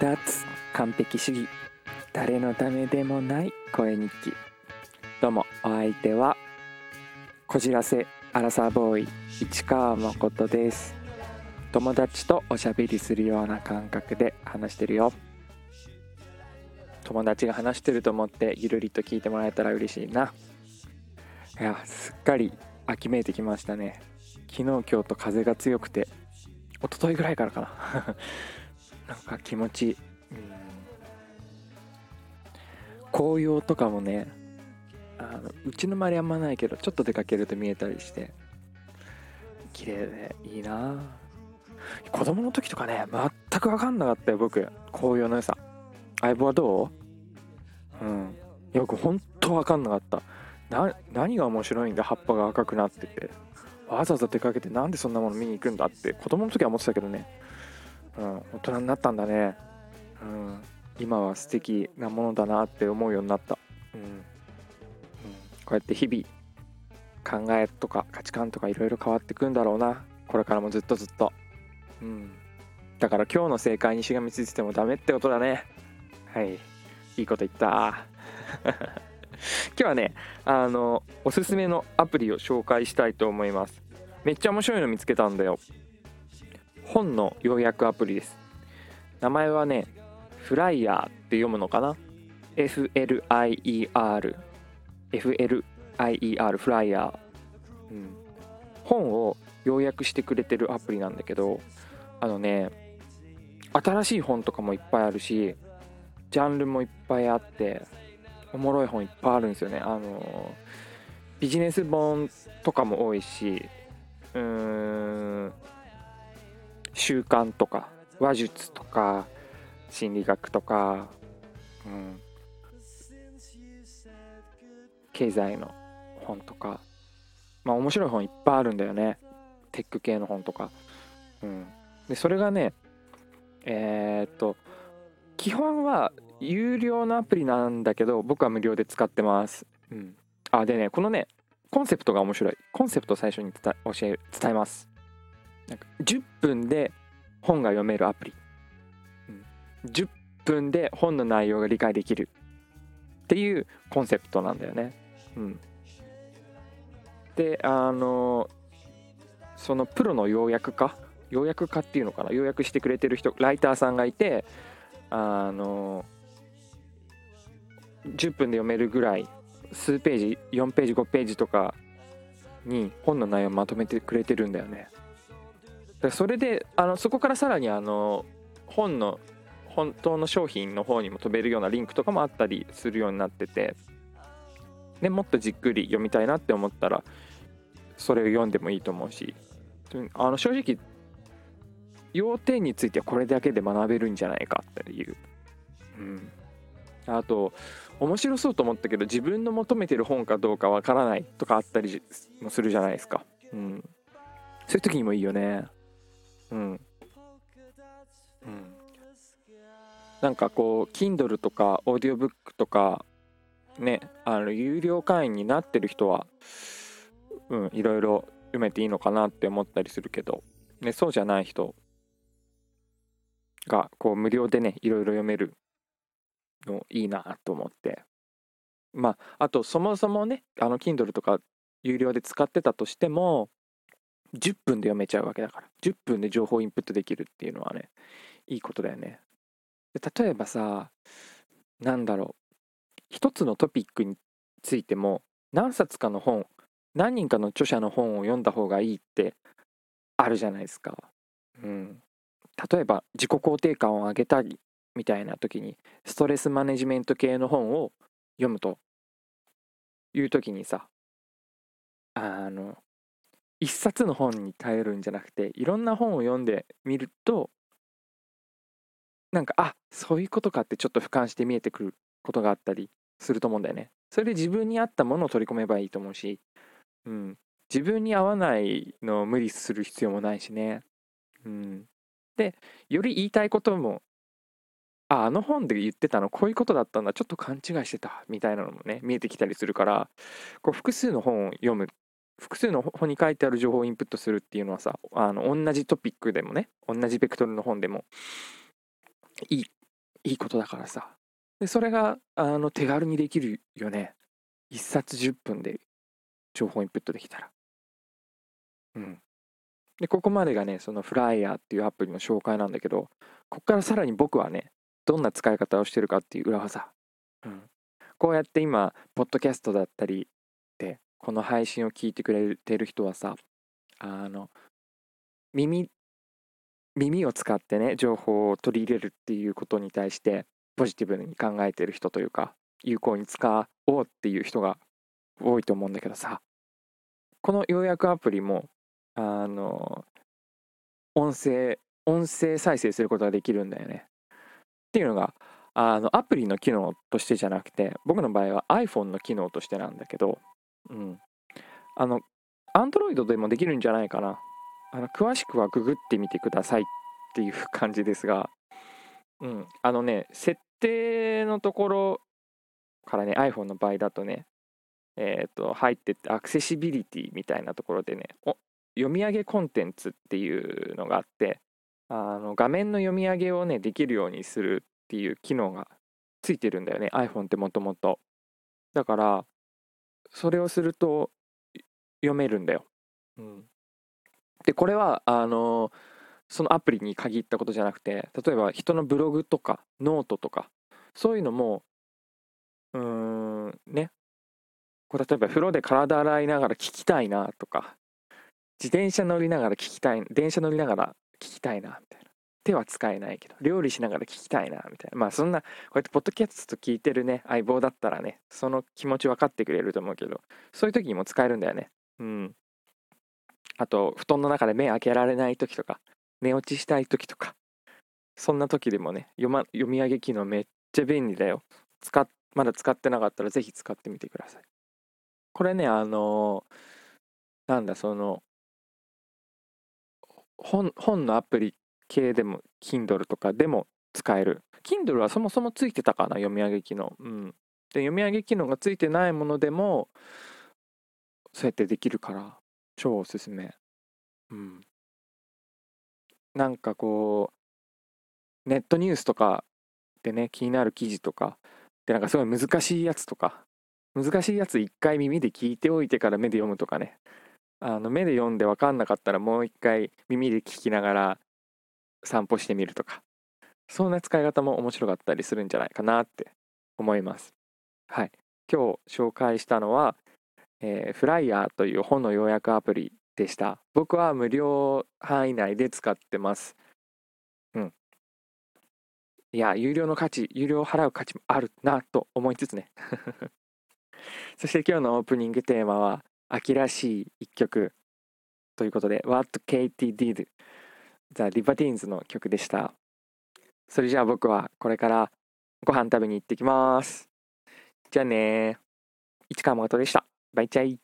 脱完璧主義誰のためでもない声日記どうもお相手はこじらせアラサーボーイ市川誠です。友達とおしゃべりするような感覚で話してるよ。友達が話してると思ってゆるりと聞いてもらえたら嬉しいな。いやすっかり秋めいてきましたね。昨日今日と風が強くて一昨日ぐらいからかな。なんか気持ち。いい、うん、紅葉とかもねあのうちの周りあんまないけどちょっと出かけると見えたりして綺麗でいいな。子供の時とかね全く分かんなかったよ僕。紅葉の良さ。相棒はどう？うん。よくほんと分かんなかった。な何が面白いんだ葉っぱが赤くなってて。わざわざ出かけてなんでそんなもの見に行くんだって子供の時は思ってたけどねうん、大人になったんだね、うん、今は素敵なものだなって思うようになった、うん、うん、こうやって日々考えとか価値観とかいろいろ変わってくんだろうな。これからもずっとずっと、うん、だから今日の正解にしがみついててもダメってことだね。はい。いいこと言った。今日はねあのおすすめのアプリを紹介したいと思います。めっちゃ面白いの見つけたんだよ。本の要約アプリです。名前はねフライヤーって読むのかな？FLIER FLIER フライヤー、うん、本を要約してくれてるアプリなんだけどあのね新しい本とかもいっぱいあるしジャンルもいっぱいあっておもろい本いっぱいあるんですよね。あのビジネス本とかも多いしうーん習慣とか話術とか心理学とか、うん、経済の本とか。まあ面白い本いっぱいあるんだよね。テック系の本とか、うん、でそれがねえー、っと基本は有料のアプリなんだけど僕は無料で使ってます、うん、あでねこのねコンセプトが面白い。コンセプトを最初に伝え教え伝えます。なんか10分で本が読めるアプリ、うん、10分で本の内容が理解できるっていうコンセプトなんだよね。うん、であのそのプロの要約家？要約家っていうのかな？要約してくれてる人ライターさんがいてあの10分で読めるぐらい数ページ4ページ5ページとかに本の内容をまとめてくれてるんだよね。それであのそこからさらにあの本の本当の商品の方にも飛べるようなリンクとかもあったりするようになっててでもっとじっくり読みたいなって思ったらそれを読んでもいいと思うしあの正直要点についてはこれだけで学べるんじゃないかっていう、うん、あと面白そうと思ったけど自分の求めてる本かどうかわからないとかあったりもするじゃないですか、うん、そういう時にもいいよねうん。なんかこう Kindle とかオーディオブックとかねあの有料会員になってる人はうんいろいろ読めていいのかなって思ったりするけど、ね、そうじゃない人がこう無料でねいろいろ読めるのいいなと思ってまああとそもそもねあの Kindle とか有料で使ってたとしても10分で読めちゃうわけだから。10分で情報インプットできるっていうのはね、いいことだよね。例えばさ、なんだろう。一つのトピックについても、何冊かの本、何人かの著者の本を読んだ方がいいってあるじゃないですか。うん。例えば、自己肯定感を上げたりみたいな時に、ストレスマネジメント系の本を読むという時にさ、あの、一冊の本に頼るんじゃなくていろんな本を読んでみるとなんかあそういうことかってちょっと俯瞰して見えてくることがあったりすると思うんだよね。それで自分に合ったものを取り込めばいいと思うし、うん、自分に合わないのを無理する必要もないしね。うん、でより言いたいこともああの本で言ってたのこういうことだったんだちょっと勘違いしてたみたいなのもね見えてきたりするからこう複数の本を読む複数の本に書いてある情報をインプットするっていうのはさあの同じトピックでもね同じベクトルの本でもいいいいことだからさ。でそれがあの手軽にできるよね。1冊10分で情報インプットできたら。うん。でここまでがねそのフライヤーっていうアプリの紹介なんだけどここからさらに僕はねどんな使い方をしてるかっていう裏技、うん、こうやって今ポッドキャストだったりでこの配信を聞いてくれてる人はさあの耳耳を使ってね情報を取り入れるっていうことに対してポジティブに考えてる人というか有効に使おうっていう人が多いと思うんだけどさこの要約アプリもあの音声音声再生することができるんだよね。っていうのがあのアプリの機能としてじゃなくて僕の場合は iPhone の機能としてなんだけどうん。あの Android でもできるんじゃないかな。あの詳しくはググってみてくださいっていう感じですが。うん。あのね設定のところからね iPhone の場合だとねえっ、ー、と入ってってアクセシビリティみたいなところでねお読み上げコンテンツっていうのがあってあの画面の読み上げをねできるようにするっていう機能がついてるんだよね iPhone ってもともと。だからそれをすると読めるんだよ、うん、でこれはあのそのアプリに限ったことじゃなくて例えば人のブログとかノートとかそういうのもうーんね。こう例えば風呂で体洗いながら聞きたいなとか自転車乗りながら聞きたい電車乗りながら聞きたいなみたいな手は使えないけど料理しながら聞きたいなみたいな。まあそんなこうやってポッドキャスト聞いてるね相棒だったらねその気持ち分かってくれると思うけどそういう時にも使えるんだよね。うん。あと布団の中で目開けられない時とか寝落ちしたい時とかそんな時でもね読,、ま、読み上げ機能めっちゃ便利だよ。使まだ使ってなかったら是非使ってみてください。これねあのー、なんだその本本のアプリ系でも Kindle とかでも使える。Kindle はそもそもついてたかな読み上げ機能。うん。で読み上げ機能がついてないものでもそうやってできるから超おすすめ。うん。なんかこうネットニュースとかでね気になる記事とかでなんかすごい難しいやつとか難しいやつ一回耳で聞いておいてから目で読むとかね。あの目で読んで分かんなかったらもう一回耳で聞きながら散歩してみるとか。そんな使い方も面白かったりするんじゃないかなって思います。はい。今日紹介したのは、えー、フライヤーという本の要約アプリでした。僕は無料範囲内で使ってます。うん。いや有料の価値有料払う価値もあるなと思いつつね。そして今日のオープニングテーマは秋らしい一曲ということで What Katie Did ザ・リバティーンズの曲でした。それじゃあ僕はこれからご飯食べに行ってきます。じゃあね市川誠でした。バイチャイ。